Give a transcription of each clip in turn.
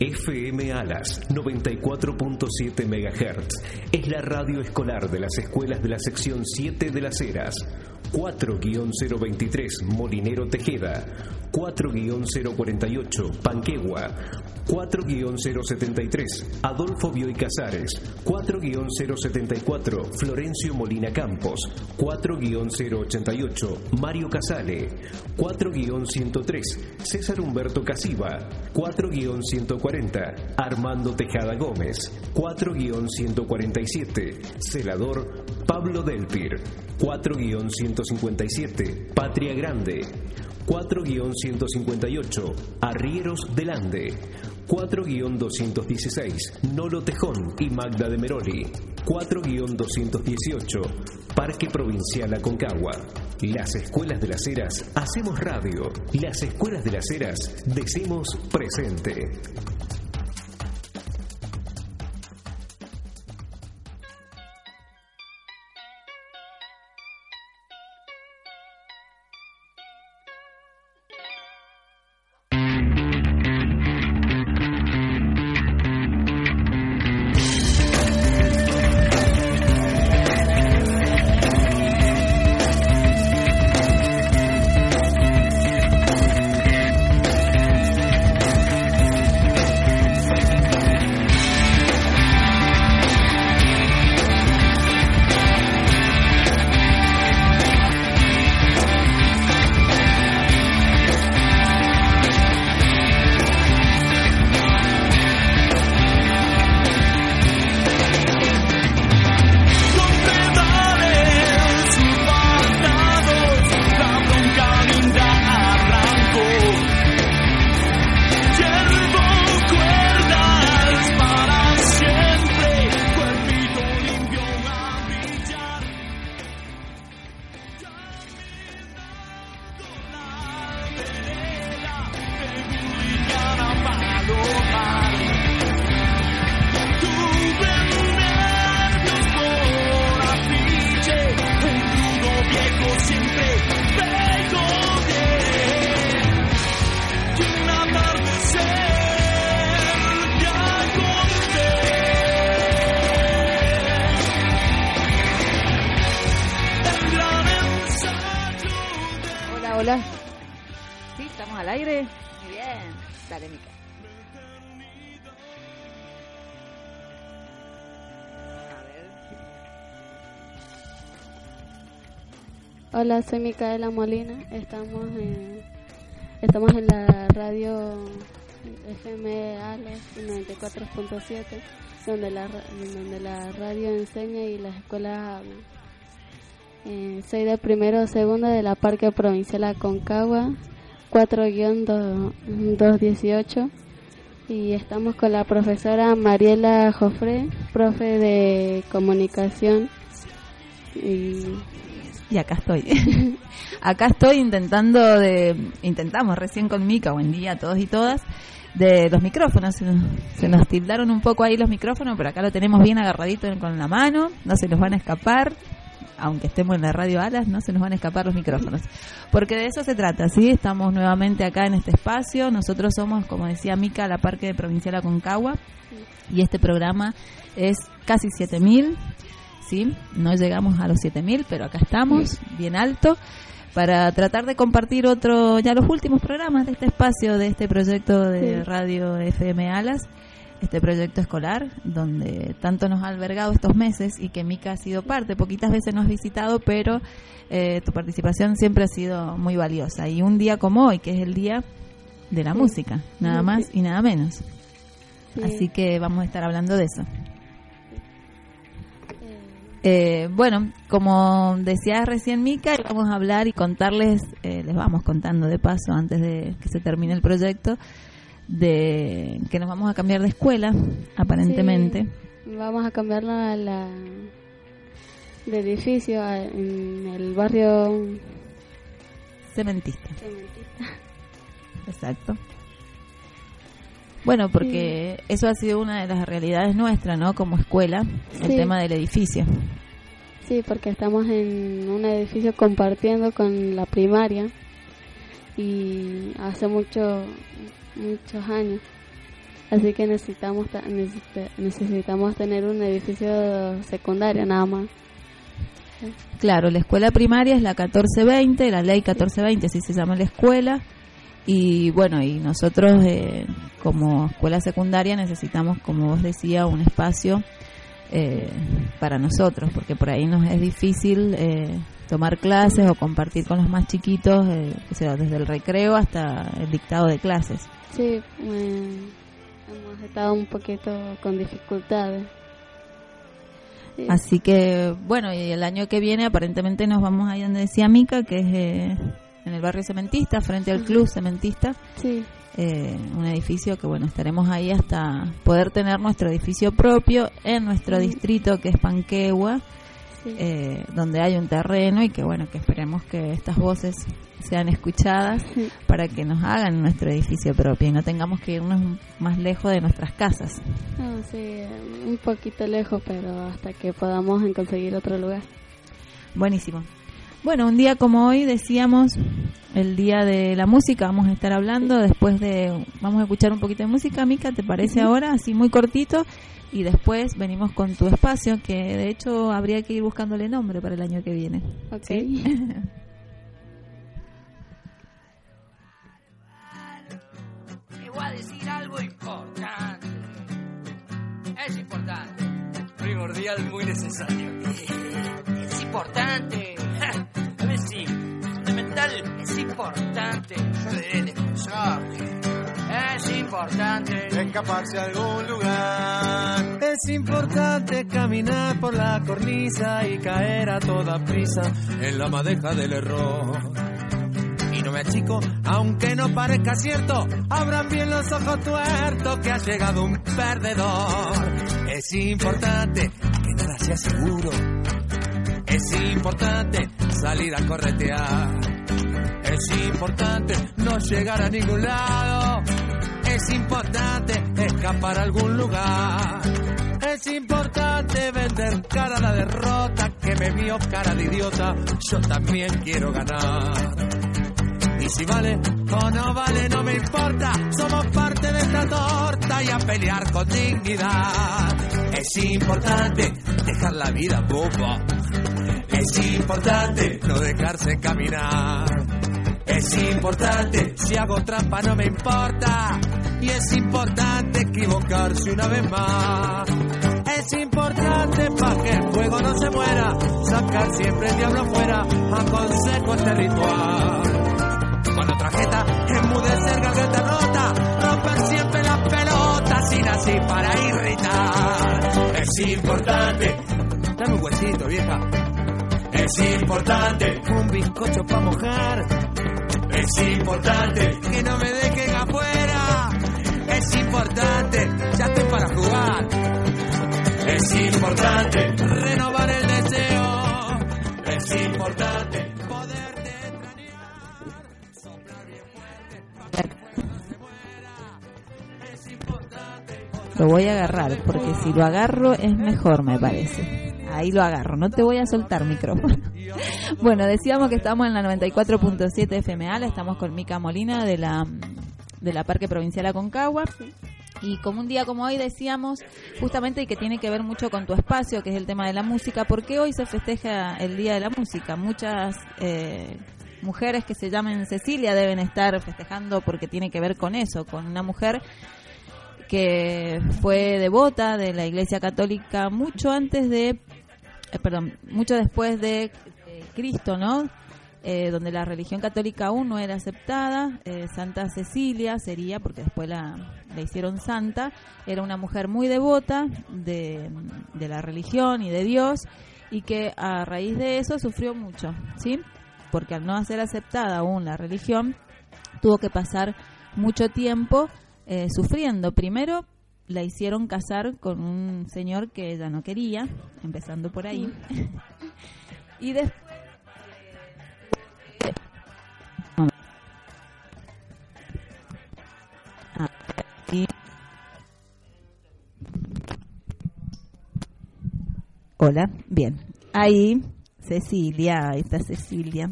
FM Alas 94.7 MHz es la radio escolar de las escuelas de la sección 7 de las Heras. 4-023 Molinero Tejeda, 4-048 Panquegua, 4-073 Adolfo Bioy Casares, 4-074 Florencio Molina Campos, 4-088 Mario Casale, 4-103 César Humberto Casiva, 4-140 Armando Tejada Gómez, 4-147 Celador Pablo Delpir, 4-157 Patria Grande, 4-158 Arrieros del Ande, 4-216 Nolo Tejón y Magda de Meroli, 4-218 Parque Provincial Aconcagua. Las Escuelas de las Heras hacemos radio. Las Escuelas de las Heras decimos presente. Hola, soy Micaela Molina. Estamos en, estamos en la radio FM Alas 94.7, donde la, donde la radio enseña y las escuelas hablan. Eh, soy de primero o segundo de la Parque Provincial Aconcagua, 4-218. Y estamos con la profesora Mariela Jofré, profe de comunicación. Y y acá estoy. acá estoy intentando de, intentamos recién con Mica, buen día a todos y todas, de los micrófonos. Se nos tildaron un poco ahí los micrófonos, pero acá lo tenemos bien agarradito con la mano, no se nos van a escapar. Aunque estemos en la radio Alas, no se nos van a escapar los micrófonos. Porque de eso se trata, ¿sí? Estamos nuevamente acá en este espacio. Nosotros somos, como decía Mica, la Parque Provincial Aconcagua. Y este programa es casi 7000 ¿sí? No llegamos a los 7000, pero acá estamos, bien alto, para tratar de compartir otro, ya los últimos programas de este espacio, de este proyecto de Radio FM Alas, este proyecto escolar, donde tanto nos ha albergado estos meses y que Mica ha sido parte. Poquitas veces nos has visitado, pero eh, tu participación siempre ha sido muy valiosa. Y un día como hoy, que es el día de la música, nada más y nada menos. Así que vamos a estar hablando de eso. Eh, bueno, como decía recién Mica, vamos a hablar y contarles, eh, les vamos contando de paso antes de que se termine el proyecto, de que nos vamos a cambiar de escuela, aparentemente. Vamos a cambiar la, la de edificio en el barrio cementista. Exacto. Bueno, porque eso ha sido una de las realidades nuestras, ¿no? Como escuela, el tema del edificio. Sí, porque estamos en un edificio compartiendo con la primaria y hace mucho, muchos años. Así que necesitamos necesitamos tener un edificio secundario nada más. Claro, la escuela primaria es la 1420, la ley 1420, así se llama la escuela. Y bueno, y nosotros eh, como escuela secundaria necesitamos, como vos decía, un espacio eh, para nosotros, porque por ahí nos es difícil eh, tomar clases o compartir con los más chiquitos, o sea, desde el recreo hasta el dictado de clases. Sí, hemos estado un poquito con dificultades. Así que, bueno, y el año que viene aparentemente nos vamos a ir donde decía Mica, que es en el barrio cementista, frente al club cementista. Sí. Eh, un edificio que bueno estaremos ahí hasta poder tener nuestro edificio propio en nuestro distrito que es Panquegua eh, donde hay un terreno y que bueno que esperemos que estas voces sean escuchadas para que nos hagan nuestro edificio propio y no tengamos que irnos más lejos de nuestras casas. sí, un poquito lejos, pero hasta que podamos conseguir otro lugar. Buenísimo. Bueno, un día como hoy decíamos el día de la música, vamos a estar hablando después de, vamos a escuchar un poquito de música, Mica, ¿te parece ahora? Así muy cortito y después venimos con tu espacio, que de hecho habría que ir buscándole nombre para el año que viene. Ok. voy a decir algo importante. Es importante. Primordial, muy necesario. Es importante es importante. Es importante escaparse a algún lugar. Es importante caminar por la cornisa y caer a toda prisa en la madeja del error. Y no me achico, aunque no parezca cierto, abran bien los ojos tuertos que ha llegado un perdedor. Es importante que nada sea seguro. Es importante salir a corretear es importante no llegar a ningún lado. Es importante escapar a algún lugar. Es importante vender cara a la derrota que me vio cara de idiota. Yo también quiero ganar. Y si vale o no vale, no me importa. Somos parte de esta torta y a pelear con dignidad. Es importante dejar la vida boba. Es importante no dejarse caminar. Es importante, si hago trampa no me importa. Y es importante equivocarse una vez más. Es importante para que el fuego no se muera. Sacar siempre el diablo afuera. Aconsejo este ritual. Cuando tarjeta, enmudecer garganta rota. Romper siempre las pelotas sin así para irritar. Es importante. Dame un huesito, vieja. Es importante. Un bizcocho para mojar es importante que no me dejen afuera. Es importante, ya estoy para jugar. Es importante renovar el deseo. Es importante poderte Lo voy a agarrar, porque si lo agarro es mejor, me parece ahí lo agarro, no te voy a soltar micrófono. bueno, decíamos que estamos en la 94.7 FMA, estamos con Mica Molina de la, de la Parque Provincial Aconcagua. Y como un día como hoy decíamos, justamente que tiene que ver mucho con tu espacio, que es el tema de la música, porque hoy se festeja el Día de la Música. Muchas eh, mujeres que se llamen Cecilia deben estar festejando porque tiene que ver con eso, con una mujer que fue devota de la Iglesia Católica mucho antes de eh, perdón, mucho después de eh, Cristo, ¿no? Eh, donde la religión católica aún no era aceptada. Santa Cecilia sería, porque después la, hicieron santa, era una mujer muy devota de, de, la religión y de Dios y que a raíz de eso sufrió mucho, ¿sí? Porque al no ser aceptada aún la religión, tuvo que pasar mucho tiempo sufriendo. Primero la hicieron casar con un señor que ella no quería, empezando por ahí. y después... Hola, bien. Ahí, Cecilia, ahí está Cecilia.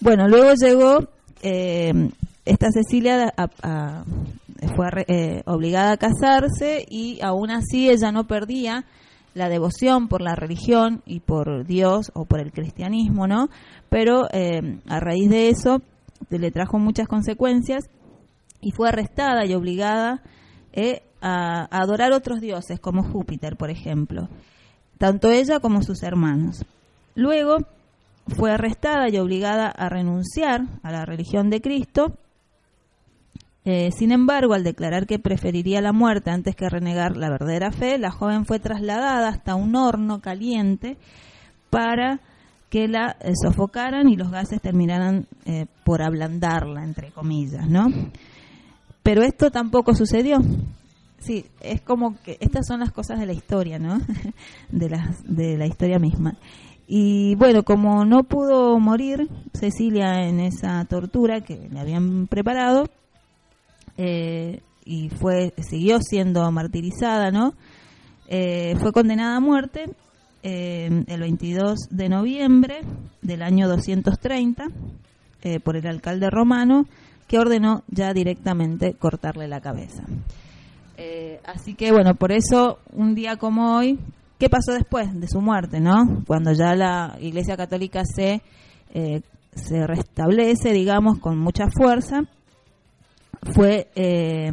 Bueno, luego llegó eh, esta Cecilia a- fue eh, obligada a casarse y aún así ella no perdía la devoción por la religión y por Dios o por el cristianismo, ¿no? Pero eh, a raíz de eso le trajo muchas consecuencias y fue arrestada y obligada eh, a adorar otros dioses como Júpiter, por ejemplo, tanto ella como sus hermanos. Luego fue arrestada y obligada a renunciar a la religión de Cristo. Eh, sin embargo, al declarar que preferiría la muerte antes que renegar la verdadera fe, la joven fue trasladada hasta un horno caliente para que la eh, sofocaran y los gases terminaran eh, por ablandarla, entre comillas, ¿no? Pero esto tampoco sucedió. Sí, es como que estas son las cosas de la historia, ¿no? De de la historia misma. Y bueno, como no pudo morir Cecilia en esa tortura que le habían preparado, eh, y fue siguió siendo martirizada, ¿no? Eh, fue condenada a muerte eh, el 22 de noviembre del año 230 eh, por el alcalde romano que ordenó ya directamente cortarle la cabeza. Así que bueno, por eso un día como hoy, ¿qué pasó después de su muerte, no? Cuando ya la Iglesia Católica se se restablece, digamos, con mucha fuerza, fue eh,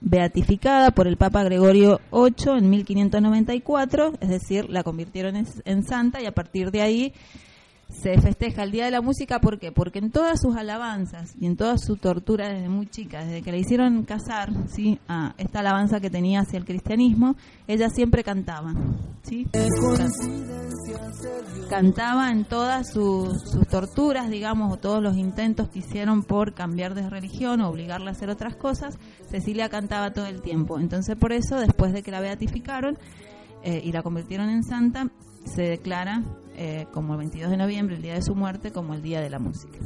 beatificada por el Papa Gregorio VIII en 1594, es decir, la convirtieron en, en santa y a partir de ahí se festeja el Día de la Música, ¿por qué? Porque en todas sus alabanzas y en toda su tortura desde muy chica, desde que le hicieron casar, ¿sí? A esta alabanza que tenía hacia el cristianismo, ella siempre cantaba, ¿sí? Cantaba en todas sus, sus torturas, digamos, o todos los intentos que hicieron por cambiar de religión o obligarla a hacer otras cosas, Cecilia cantaba todo el tiempo. Entonces, por eso, después de que la beatificaron eh, y la convirtieron en santa, se declara eh, como el 22 de noviembre, el día de su muerte, como el día de la música.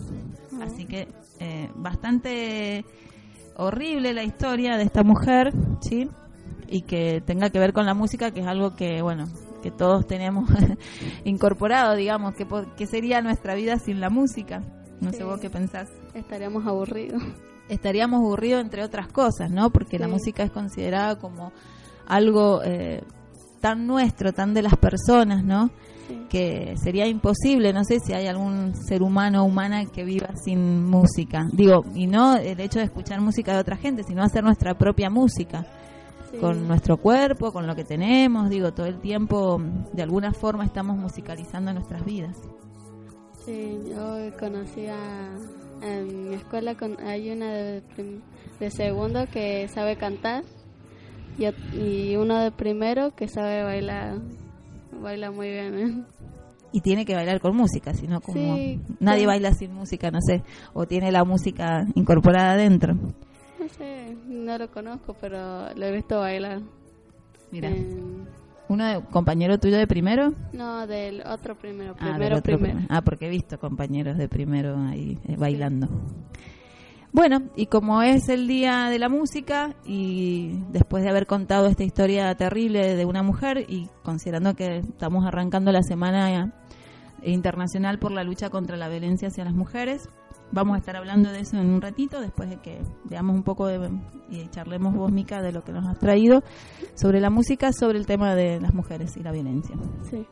Así que eh, bastante horrible la historia de esta mujer, ¿sí? Y que tenga que ver con la música, que es algo que, bueno, que todos tenemos incorporado, digamos, que, que sería nuestra vida sin la música. No sé vos qué pensás. Estaríamos aburridos. Estaríamos aburridos entre otras cosas, ¿no? Porque la música es considerada como algo eh, tan nuestro, tan de las personas, ¿no? Sí. que sería imposible, no sé si hay algún ser humano o humana que viva sin música. Digo, y no el hecho de escuchar música de otra gente, sino hacer nuestra propia música, Sí. con nuestro cuerpo, con lo que tenemos, digo, todo el tiempo de alguna forma estamos musicalizando nuestras vidas. Sí, yo conocí a... En mi escuela con- hay una de, segundo que sabe cantar y, y uno de primero que sabe bailar. Baila muy bien. ¿eh? Y tiene que bailar con música, sino como Sí, nadie sí. baila sin música, no sé, o tiene la música incorporada adentro. No sé, no lo conozco, pero lo he visto bailar. Mira, En- uno de, compañero tuyo de primero, no, del otro primero. Ah, del Primero, otro primero. primer- Ah, porque he visto compañeros de primero ahí eh, bailando. Bueno, y como es el día de la música y después de haber contado esta historia terrible de una mujer y considerando que estamos arrancando la semana internacional por la lucha contra la violencia hacia las mujeres, vamos a estar hablando de eso en un ratito después de que veamos un poco de, y charlemos vos, Mica, de lo que nos has traído sobre la música, sobre el tema de las mujeres y la violencia. Sí.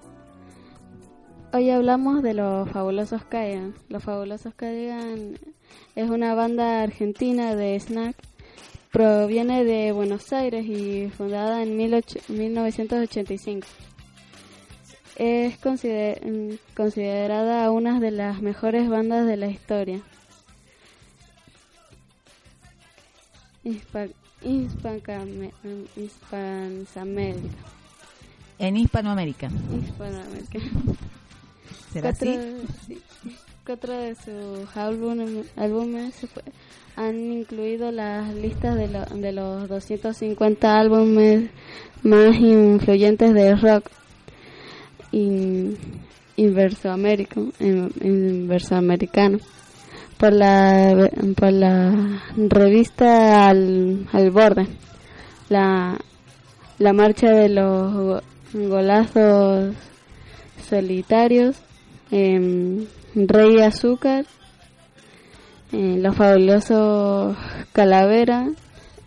Hoy hablamos de los fabulosos Caigan. Los fabulosos Caigan es una banda argentina de snack. Proviene de Buenos Aires y fundada en 18 1985. Es consider- mm, considerada una de las mejores bandas de la historia. Mm, Hispanoamérica. En Hispanoamérica. Hispanoamérica. ¿Será Cuatro, así? sí. Cuatro de sus álbumes, han incluido las listas de, lo- de los 250 álbumes más influyentes de rock in- in- inversoamericano por la por la revista al, al borde la la marcha de los go- golazos solitarios em, Rey Azúcar eh, Los Fabulosos Calavera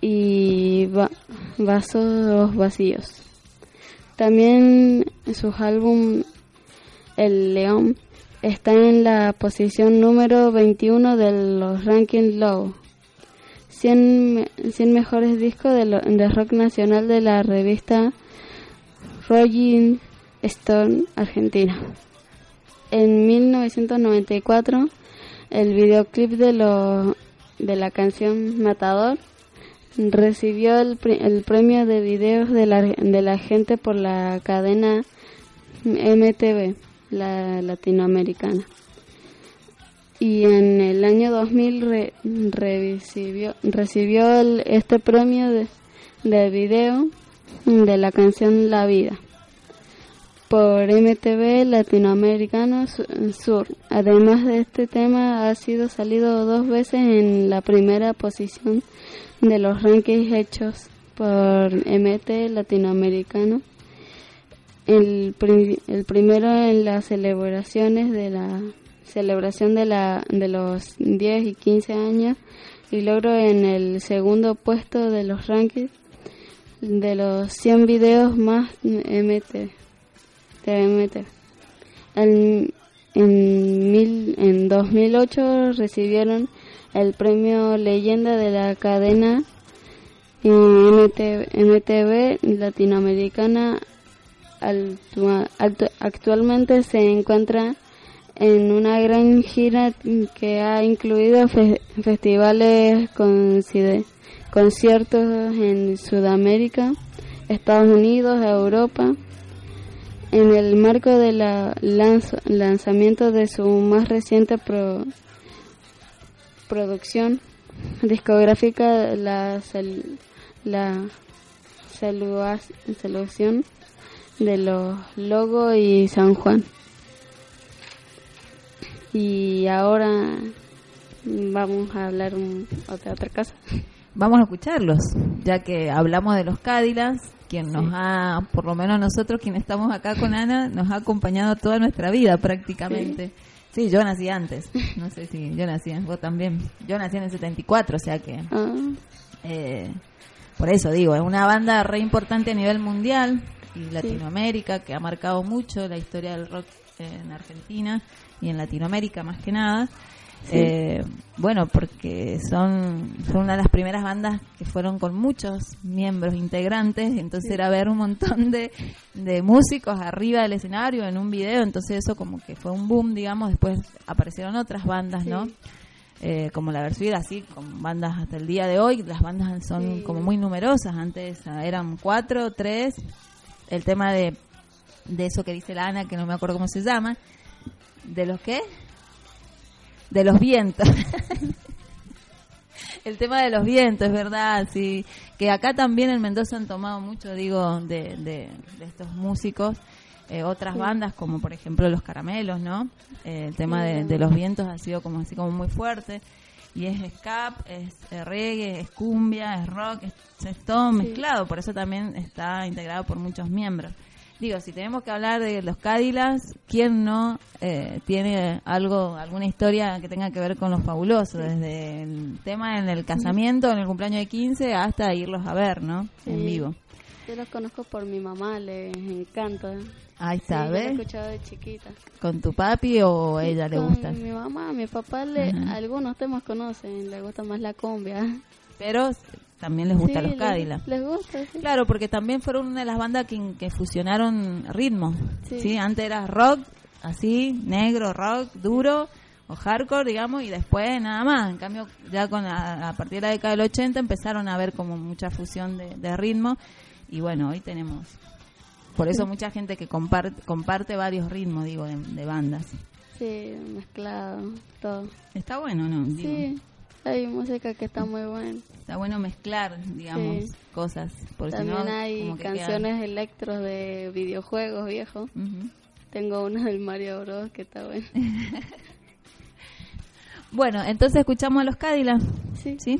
y Va- Vasos Vacíos. También sus álbum El León está en la posición número 21 de los rankings Low. 100, me- 100 mejores discos de, de rock nacional de la revista Rolling Stone Argentina. En 1994, el videoclip de, lo, de la canción Matador recibió el, el premio de videos de la, de la gente por la cadena MTV, la latinoamericana. Y en el año 2000 re- recibió, recibió este premio de, de video de la canción La Vida por MTV Latinoamericano Su- Sur. Además de este tema, ha sido salido dos veces en la primera posición de los rankings hechos por MT Latinoamericano. El, el primero en las celebraciones de la celebración de, la, de los 10 y 15 años y logro en el segundo puesto de los rankings de los 100 videos más MT. TMT. En, en, mil, en 2008 recibieron el premio Leyenda de la cadena MTV, MTV Latinoamericana. Actualmente se encuentra en una gran gira que ha incluido fe- festivales, conciertos en Sudamérica, Estados Unidos, Europa en el marco del lanzamiento de su más reciente pro- producción discográfica, la, cel- la selección de los Logos y San Juan. Y ahora vamos a hablar un- de otra cosa. Vamos a escucharlos, ya que hablamos de los Cádilas, quien nos ha, por lo menos nosotros, quienes estamos acá con Ana, nos ha acompañado toda nuestra vida prácticamente. Sí, yo nací antes, no sé si yo nací, vos también. Yo nací en el 74, o sea que, Ah, eh, por eso digo, es una banda re importante a nivel mundial y Latinoamérica, que ha marcado mucho la historia del rock en Argentina y en Latinoamérica más que nada. Eh, bueno, porque son, una de las primeras bandas que fueron con muchos miembros integrantes, entonces era ver un montón de, de músicos arriba del escenario en un video, entonces eso como que fue un boom, digamos, después aparecieron otras bandas, ¿no? Eh, como la Versuit, así, con bandas hasta el día de hoy, las bandas son como muy numerosas, antes ah, eran cuatro, tres, el tema de, de eso que dice la Ana, que no me acuerdo cómo se llama, ¿de los qué? De los vientos. el tema de los vientos, es verdad, sí. Que acá también en Mendoza han tomado mucho, digo, de, de, de estos músicos. eh, otras bandas como por ejemplo los caramelos, ¿no? Eh, el tema de, de los vientos ha sido como así como muy fuerte y es scap, es eh, reggae, es cumbia, es rock, es, es todo mezclado, por eso también está integrado por muchos miembros. Digo, si tenemos que hablar de los Cádilas, ¿quién no eh, tiene algo, alguna historia que tenga que ver con los fabulosos? Desde el tema en el casamiento, en el cumpleaños de 15, hasta irlos a ver, ¿no? En Sí. vivo. Yo los conozco por mi mamá, les encanta. Ahí Sí, está, yo lo he ¿ves? escuchado de chiquita. ¿Con tu papi o ella le Con gusta? Mi mamá, mi papá, le, Ajá. algunos temas conocen, le gusta más la cumbia. Pero también les gusta sí, los Cadillacs. Les, gusta, sí. Claro, porque también fueron una de las bandas que, que fusionaron ritmos. Sí. Antes era rock, así, negro, rock, duro o hardcore, digamos, y después nada más. En cambio, ya con a, partir de la década del 80 empezaron a ver como mucha fusión de, de ritmos. Y bueno, hoy tenemos. Por eso mucha gente que comparte, comparte varios ritmos, digo, de, bandas. Sí, mezclado, todo. Está bueno, ¿no? Sí, hay música que está muy buena. Está bueno mezclar, digamos, sí. cosas. Porque También si hay como canciones quedan... electros de videojuegos viejos. Uh. Tengo una del Mario Bros. que está buena. bueno, entonces escuchamos a los Cádilas. Sí. ¿Sí?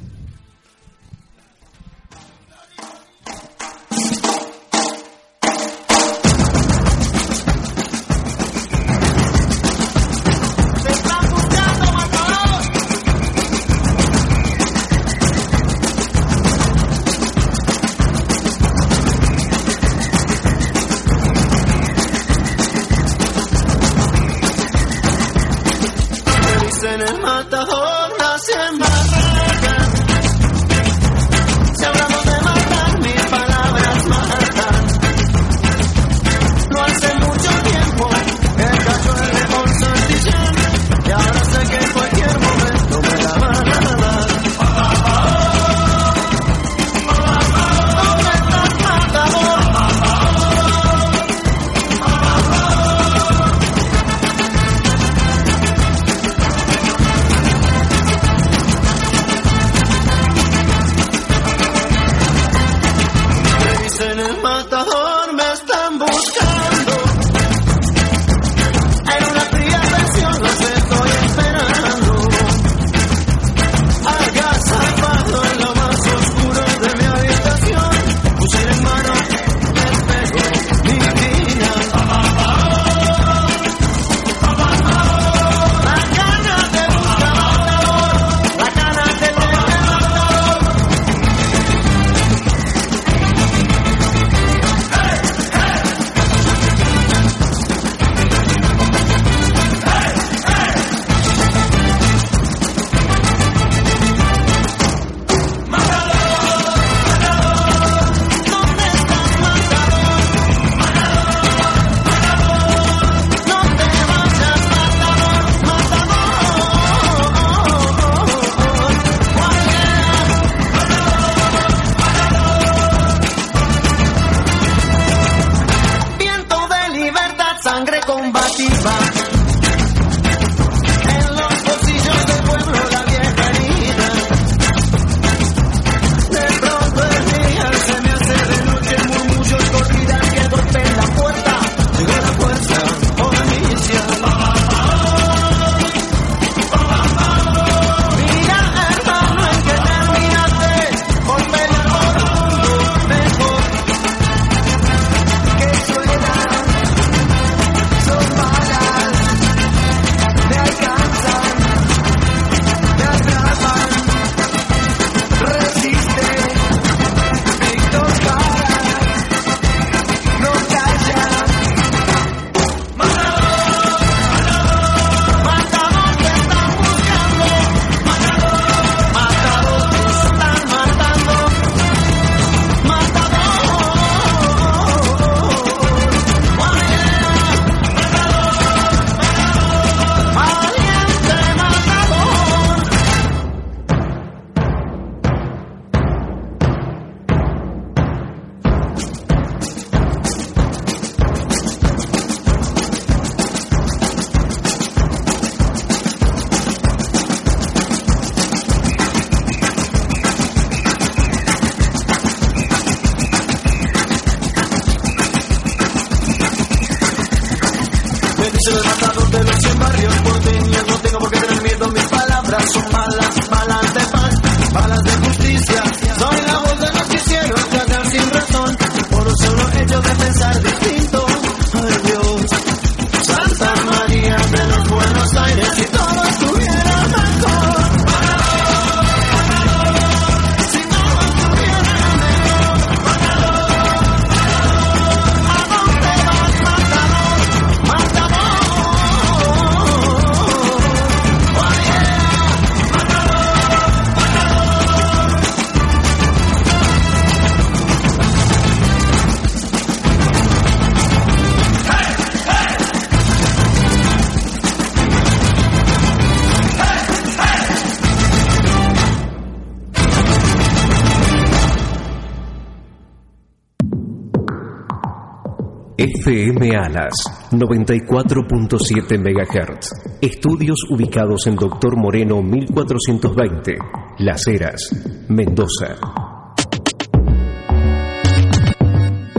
Alas 94.7 MHz. Estudios ubicados en Doctor Moreno 1420, Las Heras, Mendoza.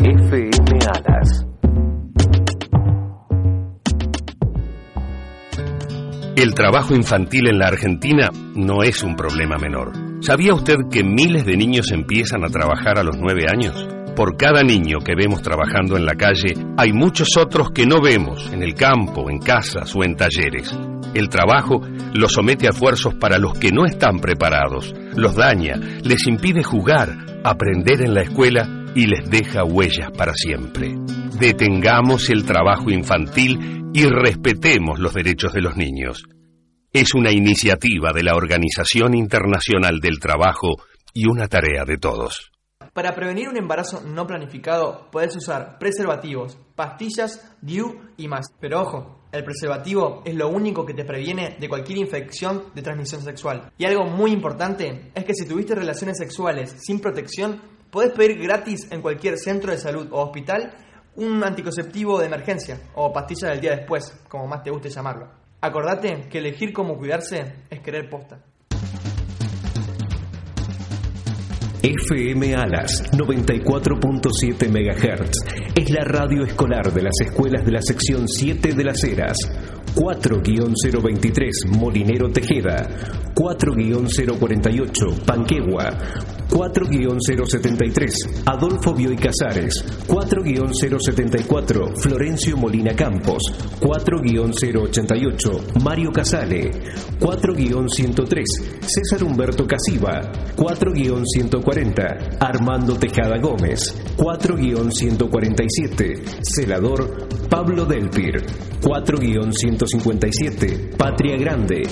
FM Alas. El trabajo infantil en la Argentina no es un problema menor. ¿Sabía usted que miles de niños empiezan a trabajar a los nueve años? Por cada niño que vemos trabajando en la calle, hay muchos otros que no vemos en el campo, en casas o en talleres. El trabajo los somete a esfuerzos para los que no están preparados, los daña, les impide jugar, aprender en la escuela y les deja huellas para siempre. Detengamos el trabajo infantil y respetemos los derechos de los niños. Es una iniciativa de la Organización Internacional del Trabajo y una tarea de todos. Para prevenir un embarazo no planificado, puedes usar preservativos, pastillas, DIU y más. Pero ojo, el preservativo es lo único que te previene de cualquier infección de transmisión sexual. Y algo muy importante es que si tuviste relaciones sexuales sin protección, puedes pedir gratis en cualquier centro de salud o hospital un anticonceptivo de emergencia o pastilla del día después, como más te guste llamarlo. Acordate que elegir cómo cuidarse es querer posta. FM Alas 94.7 MHz es la radio escolar de las escuelas de la sección 7 de las Heras. 4-023 Molinero Tejeda, 4-048 Panquegua, 4-073 Adolfo Bioy Casares, 4-074 Florencio Molina Campos, 4-088 Mario Casale, 4-103 César Humberto Casiva, 4-140 Armando Tejada Gómez, 4-147 Celador Pablo Delpir, 4-157 Patria Grande,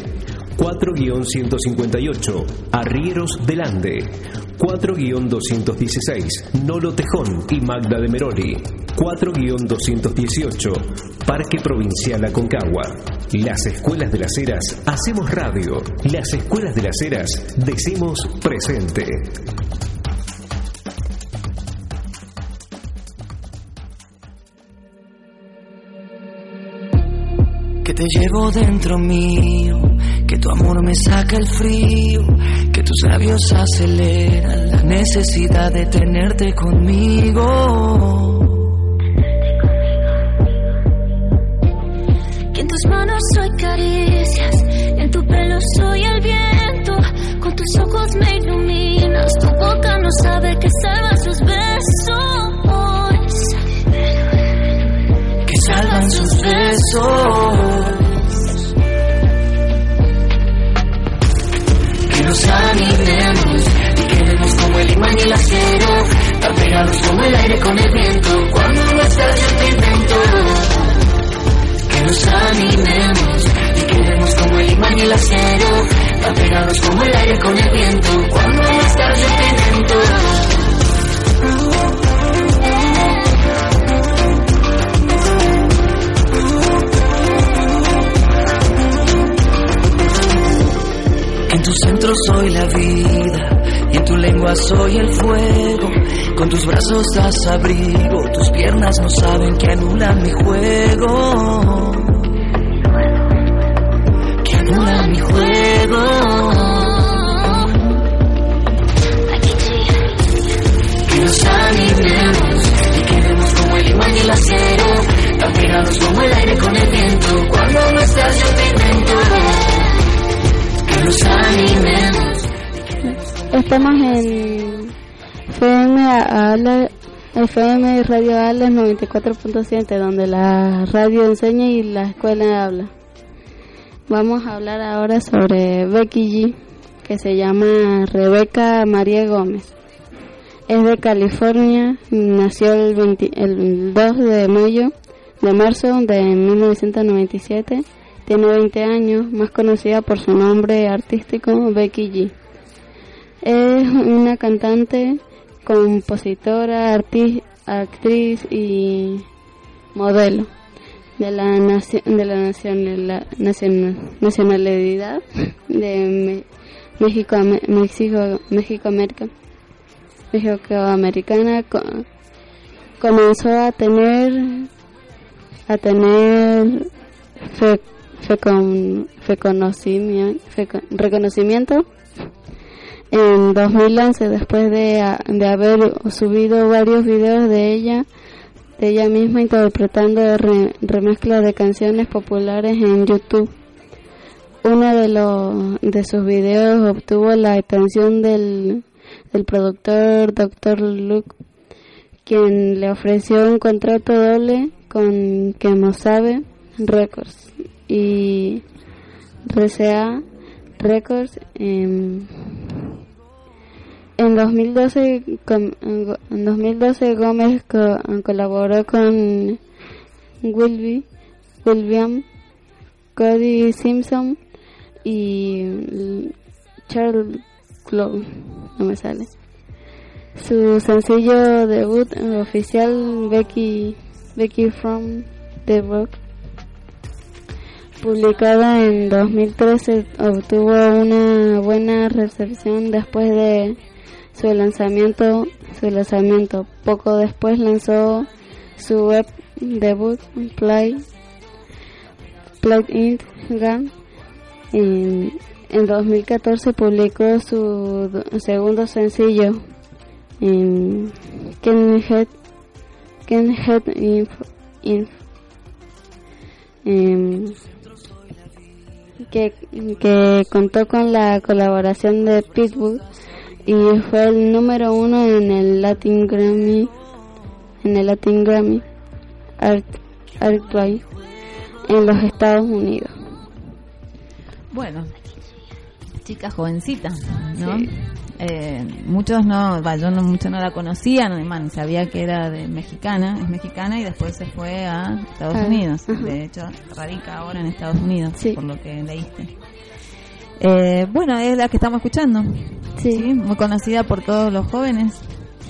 4-158 Arrieros del Ande, 4-216 Nolo Tejón y Magda de Meroli, 4-218 Parque Provincial Aconcagua. Las Escuelas de las Heras hacemos radio. Las Escuelas de las Heras decimos presente. Te llevo dentro mío, que tu amor me saca el frío, que tus labios aceleran la necesidad de tenerte conmigo. Que en tus manos soy caricias, en tu pelo soy el viento, con tus ojos me iluminas, tu boca no sabe que salva sus besos. Que salvan sus besos. Que nos animemos y quedemos como el imán y el acero, tan pegados como el aire con el viento. Cuando no estás yo te invento. Que nos animemos y quedemos como el imán y el acero, tan pegados como el aire con el viento. Cuando no estás yo te invento. Tu centro soy la vida y en tu lengua soy el fuego. Con tus brazos das abrigo, tus piernas no saben que anulan mi juego. Que anulan mi juego. Que nos animemos y quedemos como el imán y el acero, tan pegados como el aire con el viento. Cuando no estás yo te. Nos animemos. Estamos en FM, Ale- FM Radio Ales 94.7, donde la radio enseña y la escuela habla. Vamos a hablar ahora sobre Becky G, que se llama Rebeca María Gómez. Es de California, nació el, 20 el 2 de mayo de marzo de 1997. Tiene 20 años, más conocida por su nombre artístico Becky G. Es una cantante, compositora, actriz y modelo de la, naci- de la nacional- nacional- nacionalidad de México, México, México América. México Americana co- comenzó a tener a tener fecon- feconocimien- feco- reconocimiento en 2011 después de, de haber subido varios videos de ella de ella misma interpretando re- remezclas de canciones populares en YouTube. Uno de los de sus videos obtuvo la atención del, del productor Dr. Luke, quien le ofreció un contrato doble con Kemosabe Records y RCA Records en, en 2012 com- en 2012 Gómez co- colaboró con Wilby, William Cody Simpson y Charles Clow no me sale. Su sencillo debut oficial Becky Becky from the Rock publicada en 2013 obtuvo una buena recepción después de su lanzamiento su lanzamiento. Poco después lanzó su web debut Play Play It Gun. En, en 2014 publicó su do- segundo sencillo en Can Head Can Head Inf, que, que contó con la colaboración de Pitbull y fue el número uno en el Latin Grammy en el Latin Grammy Art, Art Play en los Estados Unidos. Bueno, chica jovencita, ¿no? Sí. Eh, muchos no, va, yo no, mucho no la conocía, no, man, sabía que era de mexicana, es mexicana y después se fue a Estados Ah, Unidos. De hecho, radica ahora en Estados Unidos, Sí. por lo que leíste. Eh, bueno, es la que estamos escuchando. Sí. Muy conocida por todos los jóvenes.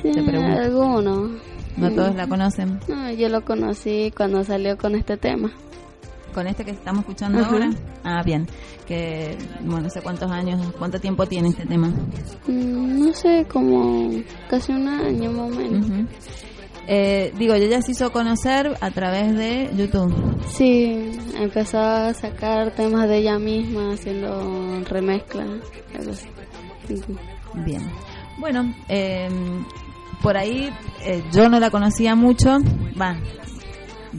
Sí, algunos. No todos la conocen. No, yo lo conocí cuando salió con este tema. Con este que estamos escuchando Ajá. ahora. Ah, bien. Que, bueno, no sé cuántos años, cuánto tiempo tiene este tema. Mm, No sé, como casi un año más o menos. Eh, digo, ella se hizo conocer a través de YouTube. Sí, empezó a sacar temas de ella misma haciendo remezclas. Bien. Bueno, eh, por ahí eh, yo no la conocía mucho. Va,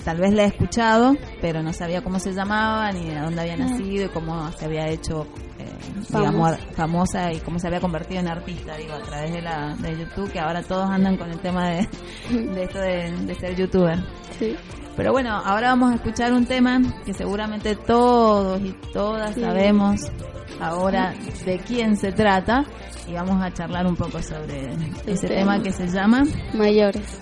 tal vez la he escuchado, pero no sabía cómo se llamaba, ni de dónde había nacido y cómo se había hecho, eh, digamos, Famosa. y cómo se había convertido en artista, digo, a través de, la, de YouTube, que ahora todos andan con el tema de, de esto de, de ser youtuber. Sí. Pero bueno, ahora vamos a escuchar un tema que seguramente todos y todas Sí. sabemos ahora de quién se trata y vamos a charlar un poco sobre ese tema. tema que se llama Mayores.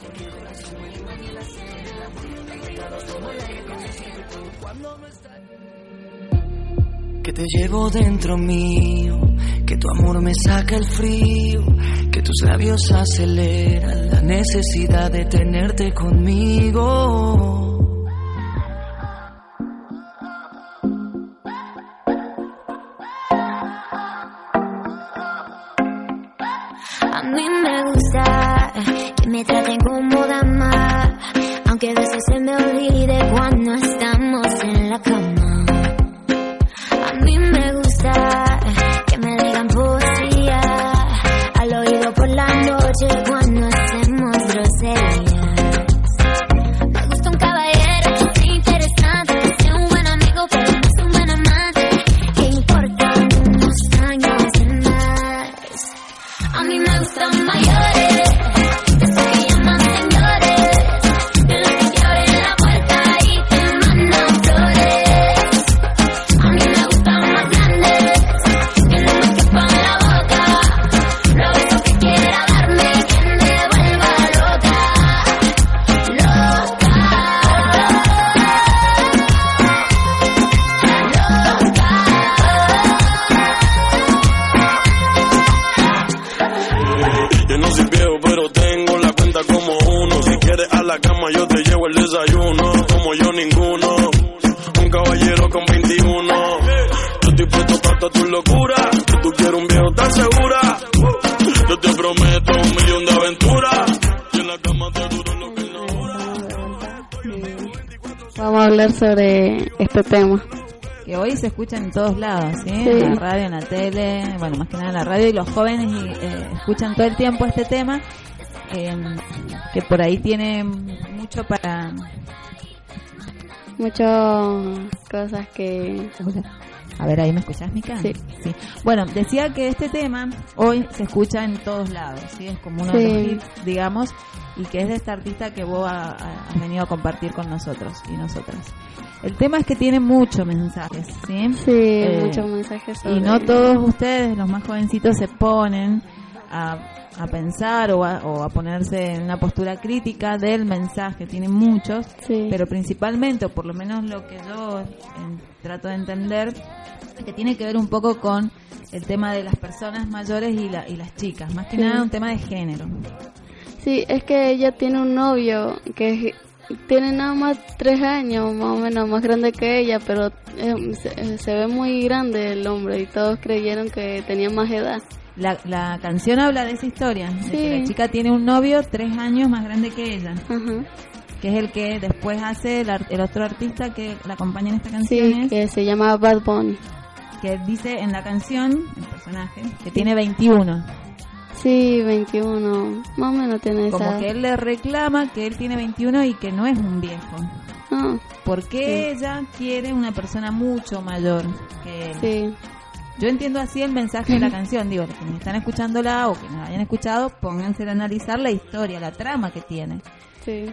Que te llevo dentro mío, que tu amor me saca el frío, que tus labios aceleran la necesidad de tenerte conmigo. A mí me gusta que me traten como hablar sobre este tema. Que hoy se escucha en todos lados, ¿sí? Sí. En la radio, en la tele, bueno, más que nada en la radio, y los jóvenes eh, escuchan todo el tiempo este tema, eh, que por ahí tiene mucho para... Muchas cosas que... A ver, ahí me escuchás, Mica. Sí. Bueno, decía que este tema hoy se escucha en todos lados, ¿sí? Es como uno de los Sí. hits, digamos, y que es de esta artista que vos ha- ha- has venido a compartir con nosotros y nosotras. El tema es que tiene muchos mensajes, ¿sí? Sí, Eh, muchos mensajes sobre... y no todos ustedes, los más jovencitos, se ponen a, a pensar o a, o a ponerse en una postura crítica del mensaje. Tienen muchos, Sí. pero principalmente, o por lo menos lo que yo eh, trato de entender, que tiene que ver un poco con el tema de las personas mayores y, la, y las chicas. Más que Sí. nada un tema de género. Sí, es que ella tiene un novio que tiene nada más tres años, más o menos, más grande que ella, pero eh, se, se ve muy grande el hombre y todos creyeron que tenía más edad. La, la canción habla de esa historia, de que la chica tiene un novio tres años más grande que ella. Que es el que después hace el, el otro artista que la acompaña en esta canción, Sí, es- que se llama Bad Bunny. que dice en la canción, el personaje, que tiene 21. Sí, 21, más o menos tiene Como que él le reclama que él tiene 21 y que no es un viejo. Ah, Porque ella quiere una persona mucho mayor que él. sí, Yo entiendo así el mensaje de la canción. Digo, los que me están escuchándola o que nos hayan escuchado, pónganse a analizar la historia, la trama que tiene. sí.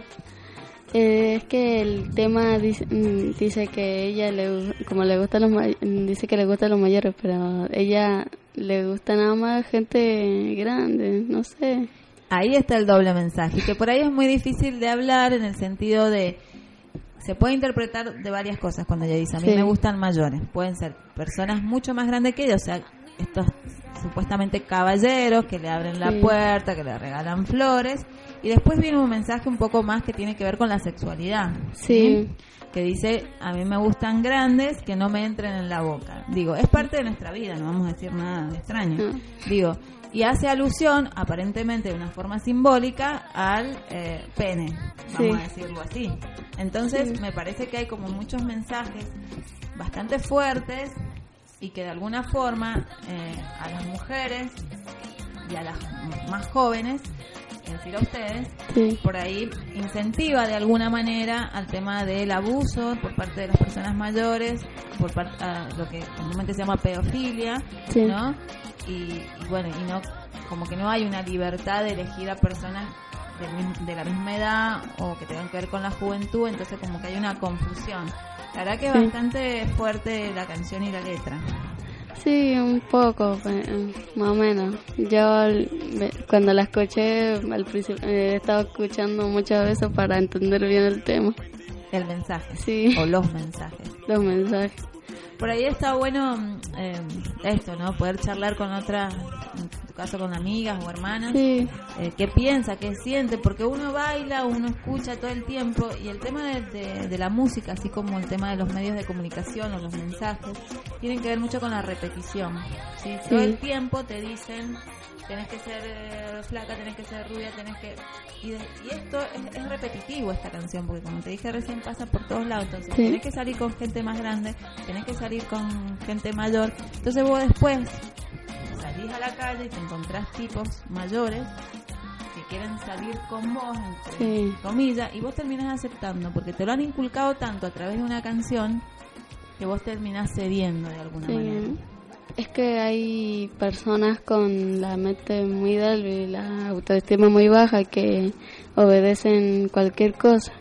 Eh, es que el tema dice, mm, dice que ella le como le gusta los may- dice que le gustan los mayores pero ella le gusta nada más gente grande no sé Ahí está el doble mensaje, que por ahí es muy difícil de hablar en el sentido de se puede interpretar de varias cosas cuando ella dice a mí Sí. me gustan mayores, pueden ser personas mucho más grandes que ella, o sea, estos supuestamente caballeros que le abren la puerta, que le regalan flores y después viene un mensaje un poco más que tiene que ver con la sexualidad. Sí. Que dice, a mí me gustan grandes que no me entren en la boca. Digo, es parte de nuestra vida, no vamos a decir nada de extraño. No. Digo, y hace alusión, aparentemente de una forma simbólica, al eh, pene, vamos Sí. a decirlo así. Entonces, Sí. me parece que hay como muchos mensajes bastante fuertes y que de alguna forma eh, a las mujeres y a las más jóvenes, es decir, a ustedes, Sí. por ahí incentiva de alguna manera al tema del abuso por parte de las personas mayores, por parte a lo que comúnmente se llama pedofilia, Sí. ¿no? Y, y bueno, y no como que no hay una libertad de elegir a personas de la misma edad o que tengan que ver con la juventud, entonces como que hay una confusión. La verdad que es Sí. bastante fuerte la canción y la letra. Sí, un poco, más o menos. Yo cuando la escuché al principio eh, estaba escuchando muchas veces para entender bien el tema. El mensaje. Sí. O los mensajes. Los mensajes. Por ahí está bueno mm, eh, esto, ¿no? Poder charlar con otras, en tu caso con amigas o hermanas, Sí. eh, qué piensa, qué siente, porque uno baila, uno escucha todo el tiempo y el tema de, de- de la música, así como el tema de los medios de comunicación o los mensajes, tienen que ver mucho con la repetición. ¿sí? Todo Sí. el tiempo te dicen, tenés que ser eh, flaca, tenés que ser rubia, tenés que... Y, de- y esto es, es repetitivo esta canción, porque como te dije recién pasa por todos lados, entonces Sí. tenés que salir con gente más grande, tenés que salir con gente mayor, entonces vos después salís a la calle y te encontrás tipos mayores que quieren salir con vos, entre Sí. comillas, y vos terminás aceptando, porque te lo han inculcado tanto a través de una canción que vos terminás cediendo de alguna Sí. manera. Es que hay personas con la mente muy débil, la autoestima muy baja que obedecen cualquier cosa.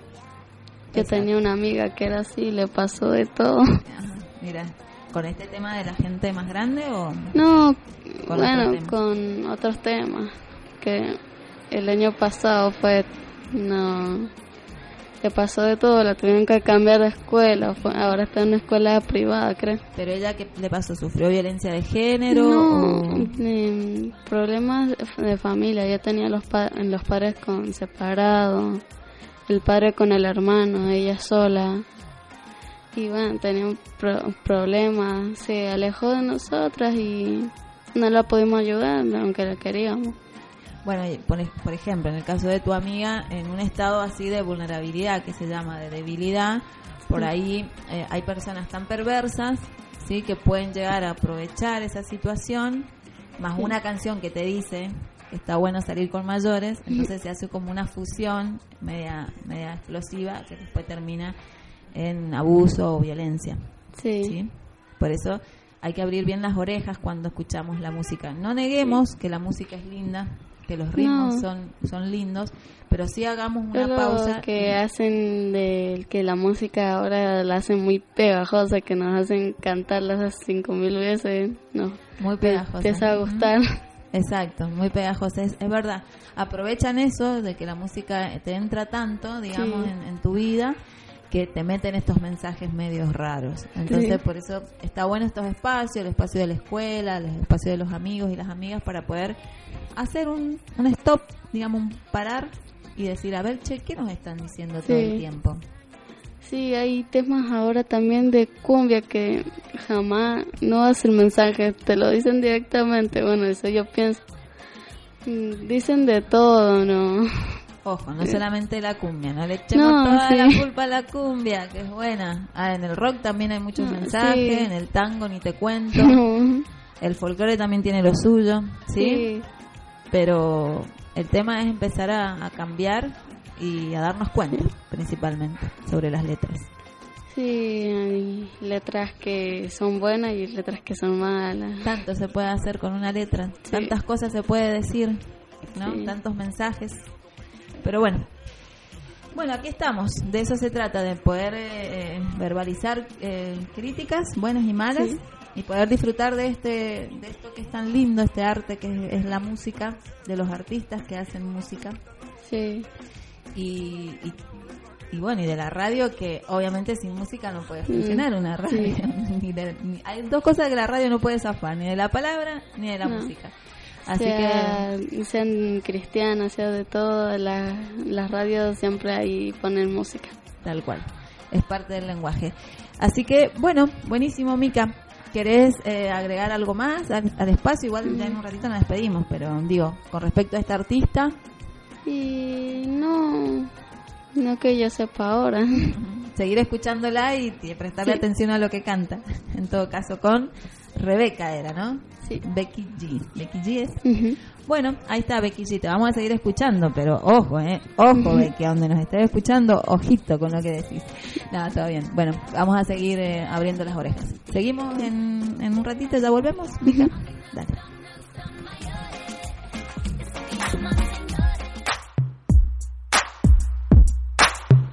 Yo Exacto. tenía una amiga que era así, le pasó de todo. Ajá, Mira, ¿con este tema de la gente más grande o...? No, Con bueno, con otros temas. Que el año pasado fue, no, le pasó de todo, la tuvieron que cambiar de escuela, fue- ahora está en una escuela privada, creo. ¿Pero ella qué le pasó? ¿Sufrió violencia de género? No, o- problemas de- familia, ya tenía los, pa- los padres con separados, el padre con el hermano, ella sola. Y bueno, tenía un pro- problema, se alejó de nosotras y no la pudimos ayudar, aunque la queríamos. Bueno, por, ej- por ejemplo, en el caso de tu amiga, en un estado así de vulnerabilidad, que se llama de debilidad, Por ahí eh, hay personas tan perversas, ¿sí? Que pueden llegar a aprovechar esa situación, más una canción que te dice que está bueno salir con mayores, entonces se hace como una fusión media, media explosiva que después termina en abuso o violencia. Sí. Por eso hay que abrir bien las orejas cuando escuchamos la música. No neguemos que la música es linda, que los ritmos No. son, son lindos, pero sí hagamos una pausa. que hacen de que la música ahora la hacen muy pegajosa, que nos hacen cantarlas cinco mil veces, no. Muy Te- pegajosa. Te a Ujú. gustar. Exacto, muy pegajosa. Es, es verdad. Aprovechan eso de que la música te entra tanto, digamos, Sí. en, en tu vida, que te meten estos mensajes medios raros. Entonces, Sí. por eso está bueno estos espacios, el espacio de la escuela, el espacio de los amigos y las amigas, para poder hacer un, un stop, digamos, un parar y decir, a ver, che, ¿qué nos están diciendo todo el tiempo? Sí, hay temas ahora también de cumbia que jamás no hacen mensaje, te lo dicen directamente. Bueno, eso yo pienso. Mm, Dicen de todo, ¿no? Ojo, no solamente la cumbia, no le echemos No, toda sí. la culpa a la cumbia, que es buena. Ah, en el rock también hay muchos Ah, mensajes, sí. en el tango ni te cuento. No. El folclore también tiene lo suyo, ¿sí? Sí. Pero el tema es empezar a, a cambiar y a darnos cuenta, principalmente, sobre las letras. Sí, hay letras que son buenas y letras que son malas. Tanto se puede hacer con una letra, tantas cosas se puede decir, ¿no? Tantos mensajes. Pero bueno. Bueno, aquí estamos. De eso se trata, de poder eh, eh, verbalizar eh, críticas buenas y malas Sí. y poder disfrutar de este de esto que es tan lindo, este arte que es, es la música, de los artistas que hacen música Sí, y, y, y bueno, y de la radio que obviamente sin música no puede Mm, funcionar una radio. sí. Ni de- ni- hay dos cosas que la radio no puede zafar, ni de la palabra ni de la No. música. Así sea, que sean cristianas, sea de todo, la- las radios siempre ahí ponen música. tal cual, es parte del lenguaje. Así que bueno, buenísimo Mica. ¿Querés eh, agregar algo más al, al espacio? Igual ya en un ratito nos despedimos, pero digo, con respecto a esta artista, Y no, no que yo sepa ahora. seguir escuchándola y, prestarle Sí. atención a lo que canta. En todo caso, con Rebeca era, ¿no? Sí. Becky G. Becky G es. Bueno, ahí está Becky G. Te vamos a seguir escuchando, pero ojo, ¿eh? Ojo, Becky, a donde nos estés escuchando, ojito con lo que decís. Nada, todo bien. Bueno, vamos a seguir eh, abriendo las orejas. Seguimos en, en un ratito, ya volvemos. Mica? Dale.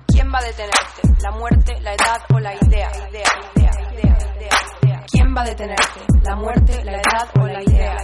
¿Quién va a detenerte? ¿La muerte, la edad o la idea? idea, idea, idea, idea, idea. ¿Quién va a detenerte? ¿La muerte, la edad o la idea?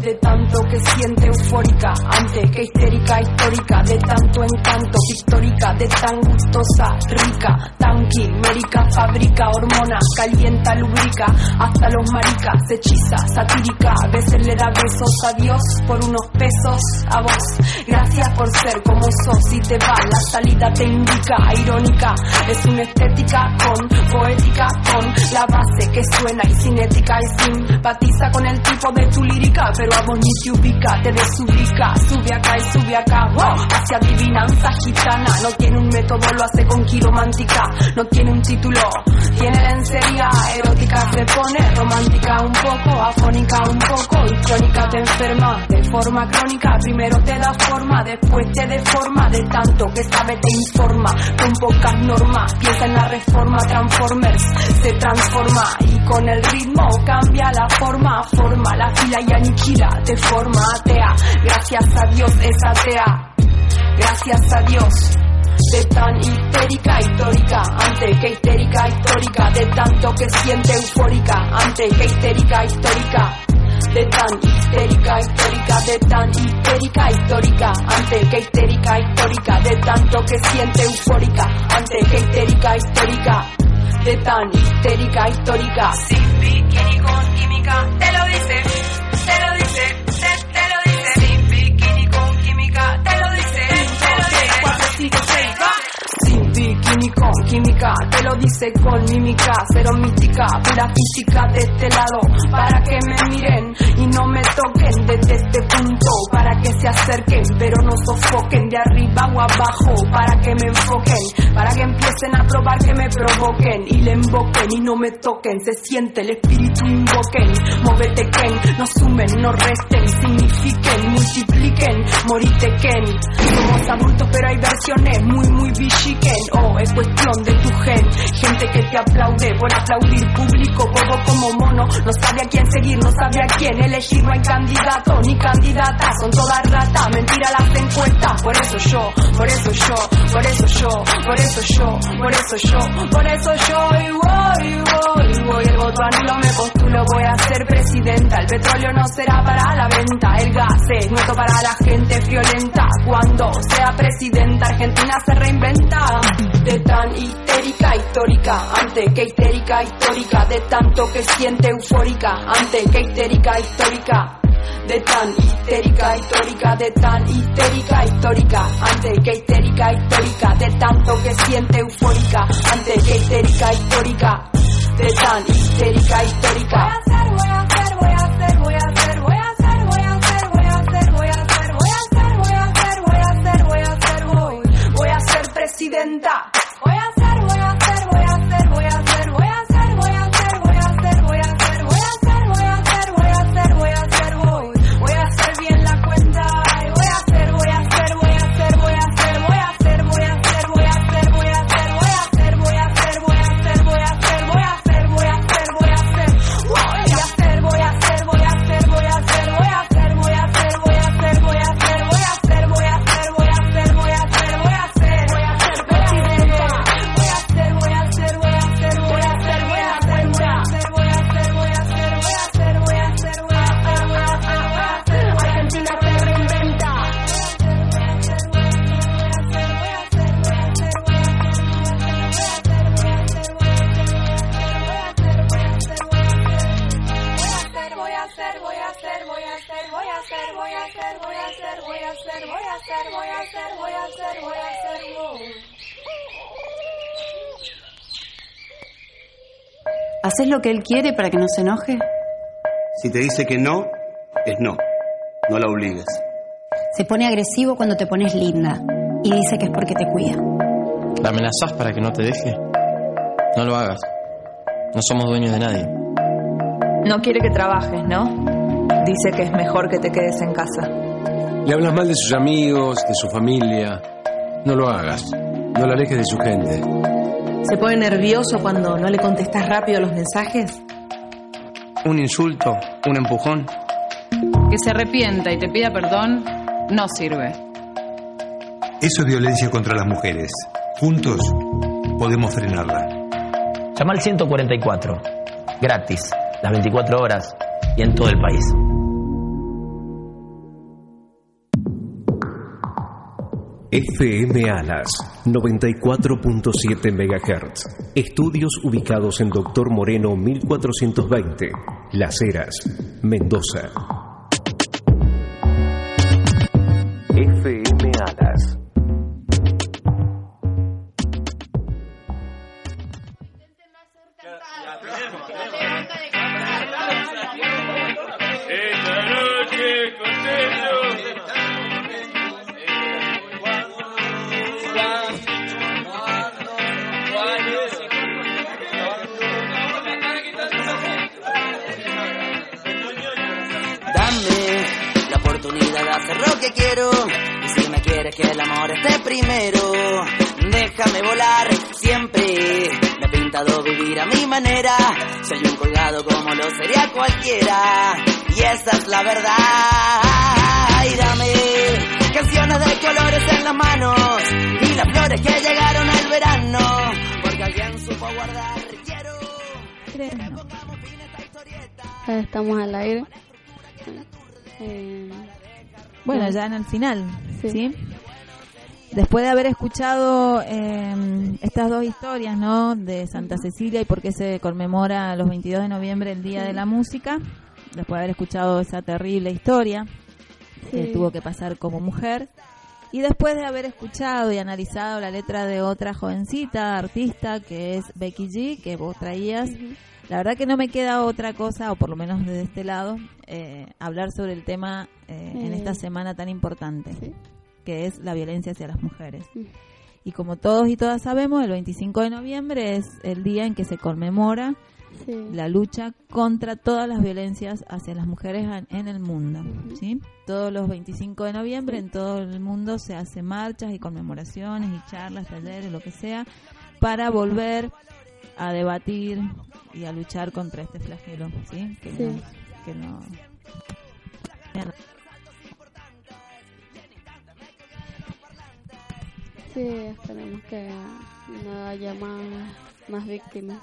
De tanto que siente eufórica, antes que histérica, histórica, de tanto encanto, pictórica, de tan gustosa, rica, tan quimérica, fabrica hormona, calienta, lubrica, hasta los maricas, hechiza, satírica, a veces le da besos a Dios por unos pesos a vos. Gracias por ser como sos, si te va, la salida te indica, irónica, es una estética con poética, con la base que suena y cinética y simpatiza con el tipo de tu lírica, pero a vos ni te ubica, te desubica, sube acá y sube acá, wow, hacia adivinanza gitana, no tiene un método, lo hace con quiromántica, no tiene un título, tiene lencería erótica, se pone romántica un poco, afónica un poco, y crónica te enferma de forma crónica, primero te da forma, después te deforma, de tanto que sabe te informa, con pocas normas, piensa en la reforma, Transformers se transforma. Y con el ritmo cambia la forma, forma la fila y aniquila, de forma atea, gracias a Dios es atea, gracias a Dios. De tan histérica, histórica, antes que histérica, histórica, de tanto que siente eufórica, antes que histérica, histórica, de tan histérica, histórica, de tan histérica, histórica, antes que histérica, histórica, de tanto que siente eufórica, antes que histérica, histórica, de tan histérica, histórica, sin bikini química, te lo dice, Con química, te lo dice con mímica, cero mística, pura física de este lado, para que me miren y no me toquen desde este punto, para que se acerquen, pero no sofoquen de arriba o abajo para que me enfoquen, para que empiecen a probar que me provoquen y le invoquen y no me toquen, se siente el espíritu invoquen, móvete Ken, no sumen, no resten, signifiquen, multipliquen, morite Ken. Somos adultos pero hay versiones muy muy bichiquen, oh cuestión de tu gen, gente que te aplaude por aplaudir público, bobo como mono, no sabe a quién seguir, no sabe a quién elegir, no hay candidato ni candidata, son todas ratas, mentira las encuestas, por eso yo, por eso yo, por eso yo, por eso yo, por eso yo, por eso yo, y voy, y voy, y voy, el voto anulo me postulo, voy a ser presidenta, el petróleo no será para la venta, el gas es nuestro para la gente violenta, cuando sea presidenta, Argentina se reinventa, de tan histérica, histórica, ante que histérica, histórica, de tanto que siente eufórica, ante que histérica, histórica. De tan histérica, histórica, de tan histérica, histórica, antes que histérica, histórica, de tanto que siente eufórica, antes que histérica, histórica, de tan histérica, histórica. Voy ¿Haces lo que él quiere para que no se enoje? Si te dice que no, es no. No la obligues. Se pone agresivo cuando te pones linda y dice que es porque te cuida. ¿La amenazás para que no te deje? No lo hagas. No somos dueños de nadie. No quiere que trabajes, ¿no? Dice que es mejor que te quedes en casa. Le hablas mal de sus amigos, de su familia. No lo hagas. No lo alejes de su gente. ¿Se pone nervioso cuando no le contestas rápido los mensajes? Un insulto, un empujón. Que se arrepienta y te pida perdón no sirve. Eso es violencia contra las mujeres. Juntos podemos frenarla. Llama al 144. Gratis. Las 24 horas y en todo el país. FM Alas 94.7 MHz. Estudios ubicados en Doctor Moreno 1420, Las Heras, Mendoza. Manera. Soy un colgado como lo sería cualquiera. Y esa es la verdad. Y dame canciones de colores en las manos. Y las flores que llegaron al verano. Porque alguien supo guardar. Ya estamos al aire. Eh, Bueno, no. ya en el final, Sí. ¿sí? Después de haber escuchado eh, estas dos historias, ¿no? De Santa Cecilia y por qué se conmemora los 22 de noviembre el Día de la Música, después de haber escuchado esa terrible historia que Sí. tuvo que pasar como mujer, y después de haber escuchado y analizado la letra de otra jovencita artista que es Becky G, que vos traías, la verdad que no me queda otra cosa, o por lo menos desde este lado, eh, hablar sobre el tema eh, en esta semana tan importante. Que es la violencia hacia las mujeres. Y como todos y todas sabemos, el 25 de noviembre es el día en que se conmemora Sí. la lucha contra todas las violencias hacia las mujeres en, el mundo. ¿sí? Todos los 25 de noviembre en todo el mundo se hacen marchas y conmemoraciones y charlas, talleres, lo que sea, para volver a debatir y a luchar contra este flagelo. ¿sí? Que no- que no- Sí, esperemos que no haya más, más víctimas.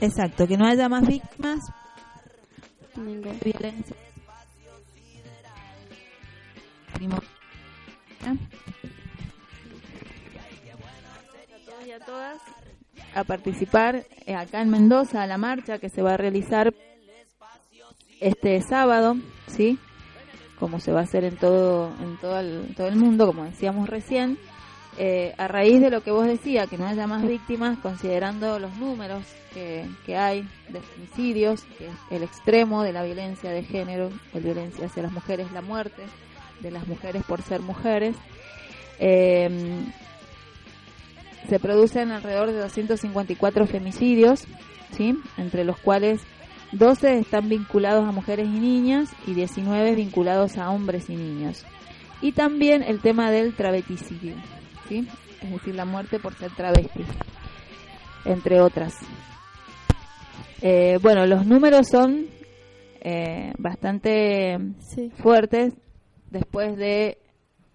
Exacto, que no haya más víctimas Ningún. de violencia. Primo- ¿Ah? a todos y a todas a participar eh, acá en Mendoza a la marcha que se va a realizar este sábado, ¿sí? Como se va a hacer en todo en todo el, todo el mundo, como decíamos recién, eh, a raíz de lo que vos decías, que no haya más víctimas, considerando los números que, que hay de femicidios, que es el extremo de la violencia de género, la violencia hacia las mujeres, la muerte de las mujeres por ser mujeres. Eh, se producen alrededor de 254 femicidios, ¿sí? entre los cuales 12 están vinculados a mujeres y niñas y 19 vinculados a hombres y niños. Y también el tema del travesticidio, ¿sí? es decir, la muerte por ser travesti, entre otras. Eh, bueno, los números son eh, bastante fuertes después de,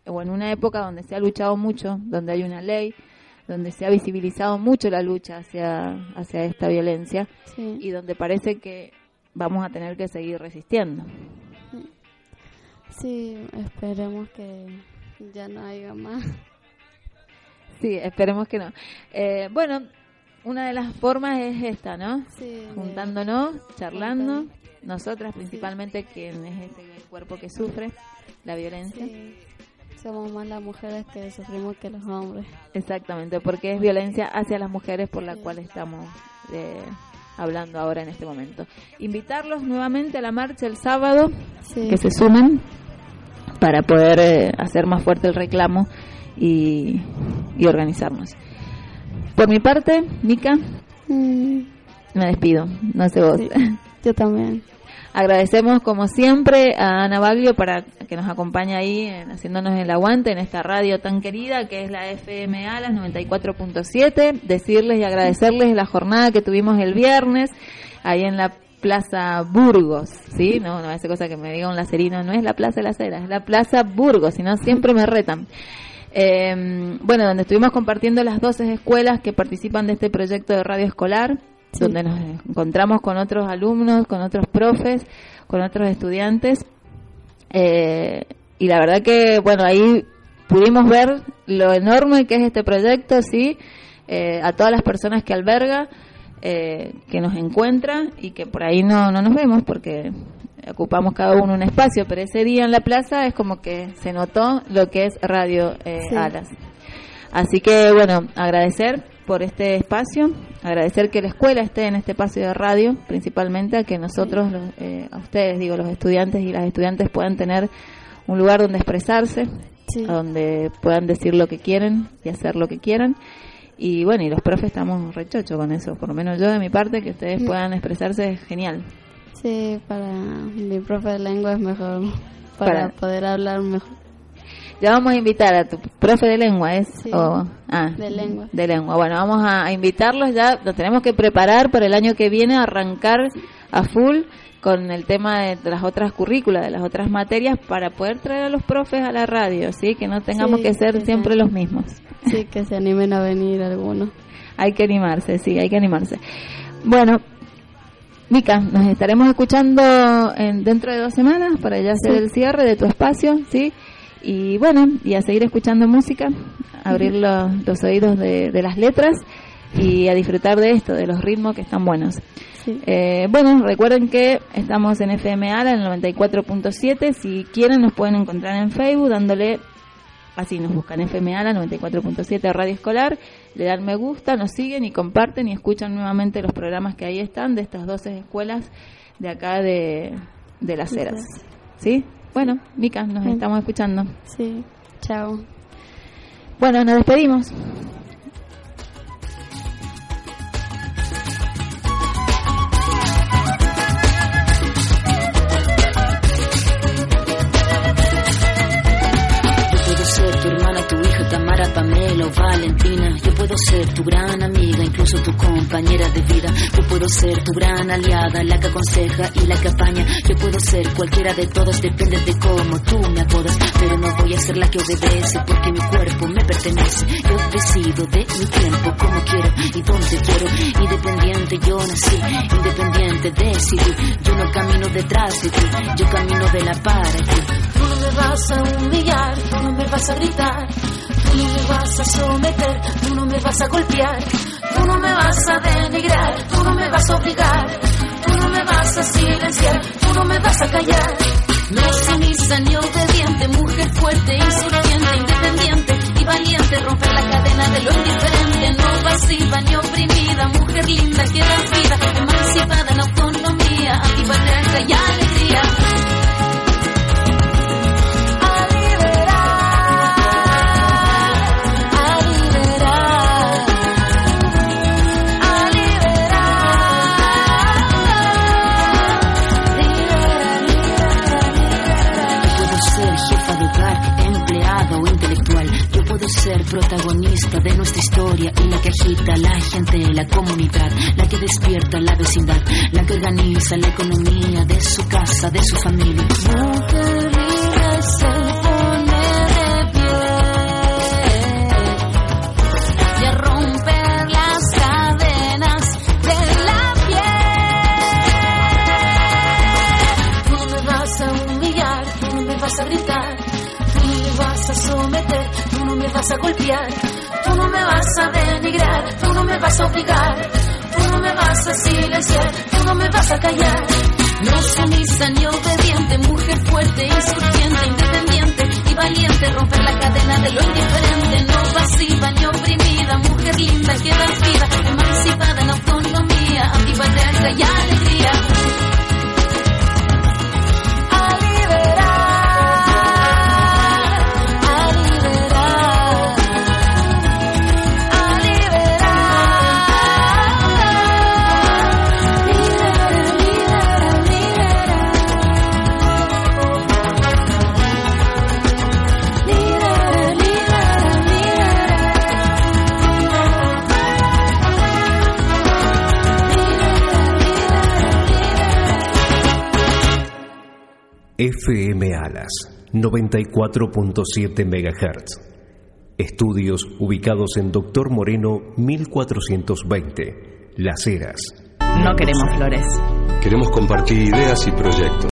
o en una época donde se ha luchado mucho, donde hay una ley, donde se ha visibilizado mucho la lucha hacia, hacia esta violencia Sí. y donde parece que vamos a tener que seguir resistiendo. Sí, esperemos que ya no haya más. Sí, esperemos que no. Eh, bueno, una de las formas es esta, ¿no? Sí, Juntándonos, charlando, nosotras principalmente, quien es este cuerpo que sufre la violencia. Sí. Somos más las mujeres que sufrimos que los hombres. Exactamente, porque es violencia hacia las mujeres por la cual estamos eh, hablando ahora en este momento. Invitarlos nuevamente a la marcha el sábado, Sí. que se sumen para poder eh, hacer más fuerte el reclamo y, y organizarnos. Por mi parte, Mica, me despido, no sé vos. Yo también. Agradecemos como siempre a Ana Baglio para que nos acompañe ahí en- haciéndonos el aguante en esta radio tan querida que es la FMA, las 94.7. Decirles y agradecerles la jornada que tuvimos el viernes ahí en la Plaza Burgos, ¿sí? No, no, esa cosa que me diga un lacerino, no es la Plaza de las Heras, es la Plaza Burgos, sino siempre me retan. Eh, bueno, donde estuvimos compartiendo las 12 escuelas que participan de este proyecto de radio escolar, donde nos encontramos con otros alumnos, con otros profes, con otros estudiantes. Eh, y la verdad que, bueno, ahí pudimos ver lo enorme que es este proyecto, sí, eh, a todas las personas que alberga, eh, que nos encuentra y que por ahí no, no nos vemos porque ocupamos cada uno un espacio, pero ese día en la plaza es como que se notó lo que es Radio eh, Sí. Alas. Así que, bueno, agradecer por este espacio, agradecer que la escuela esté en este espacio de radio, principalmente a que nosotros, los, eh, a ustedes, digo, los estudiantes y las estudiantes puedan tener un lugar donde expresarse, donde puedan decir lo que quieren y hacer lo que quieran. Y bueno, y los profes estamos rechocho con eso, por lo menos yo de mi parte, que ustedes puedan expresarse es genial. Sí, para mi profe de lengua es mejor. Para, Para- poder hablar mejor. Ya vamos a invitar a tu profe de lengua, ¿es? Sí, o- ah, de lengua. De lengua. Bueno, vamos a, a invitarlos ya, nos tenemos que preparar para el año que viene, arrancar a full con el tema de, de las otras currículas, de las otras materias, para poder traer a los profes a la radio, ¿sí? Que no tengamos Sí, que ser que siempre los mismos. Sí, que se animen a venir algunos. Hay que animarse, sí, hay que animarse. Bueno, Mica, nos estaremos escuchando en, dentro de dos semanas para ya hacer Sí. el cierre de tu espacio, ¿sí? Y bueno, y a seguir escuchando música, abrir los, los oídos de, de las letras y a disfrutar de esto, de los ritmos que están buenos. Eh, bueno, recuerden que estamos en FM ALA, en el 94.7. Si quieren, nos pueden encontrar en Facebook dándole Así nos buscan FM ALA 94.7 Radio Escolar, le dan me gusta, nos siguen y comparten y escuchan nuevamente los programas que ahí están de estas 12 escuelas de acá de, de las Heras. ¿Sí? Bueno, Mica, nos Sí. estamos escuchando. Sí. Chao. Bueno, nos despedimos. Tamara, Pamela o Valentina. Yo puedo ser tu gran amiga, incluso tu compañera de vida. Yo puedo ser tu gran aliada, la que aconseja y la que apaña. Yo puedo ser cualquiera de todos, depende de cómo tú me apodas. Pero no voy a ser la que obedece, porque mi cuerpo me pertenece. Yo decido de mi tiempo, como quiero y donde quiero. Independiente yo nací, independiente decidí. Yo no camino detrás de ti, yo camino de la para ti. Tú no me vas a humillar, tú no me vas a gritar, me vas a someter, tú no me vas a golpear, tú no me vas a denigrar, tú no me vas a obligar, tú no me vas a silenciar, tú no me vas a callar. No sumisa ni obediente, mujer fuerte, insurgente, independiente y valiente, romper la cadena de lo indiferente, no pasiva ni oprimida, mujer linda que da vida, emancipada en autonomía, antipatriarca y alegría. Protagonista de nuestra historia y la que agita la gente, la comunidad, la que despierta la vecindad, la que organiza la economía de su casa, de su familia. Vas a golpear, tú no me vas a denigrar, tú no me vas a obligar, tú no me vas a silenciar, tú no me vas a callar. No sumisa ni obediente, mujer fuerte, insurgente, independiente y valiente, romper la cadena de lo indiferente, no pasiva ni oprimida, mujer linda que da vida, emancipada en autonomía, antipatriarca y alegría. FM Alas 94.7 MHz. Estudios ubicados en Doctor Moreno 1420, Las Heras. No queremos flores. Queremos compartir ideas y proyectos.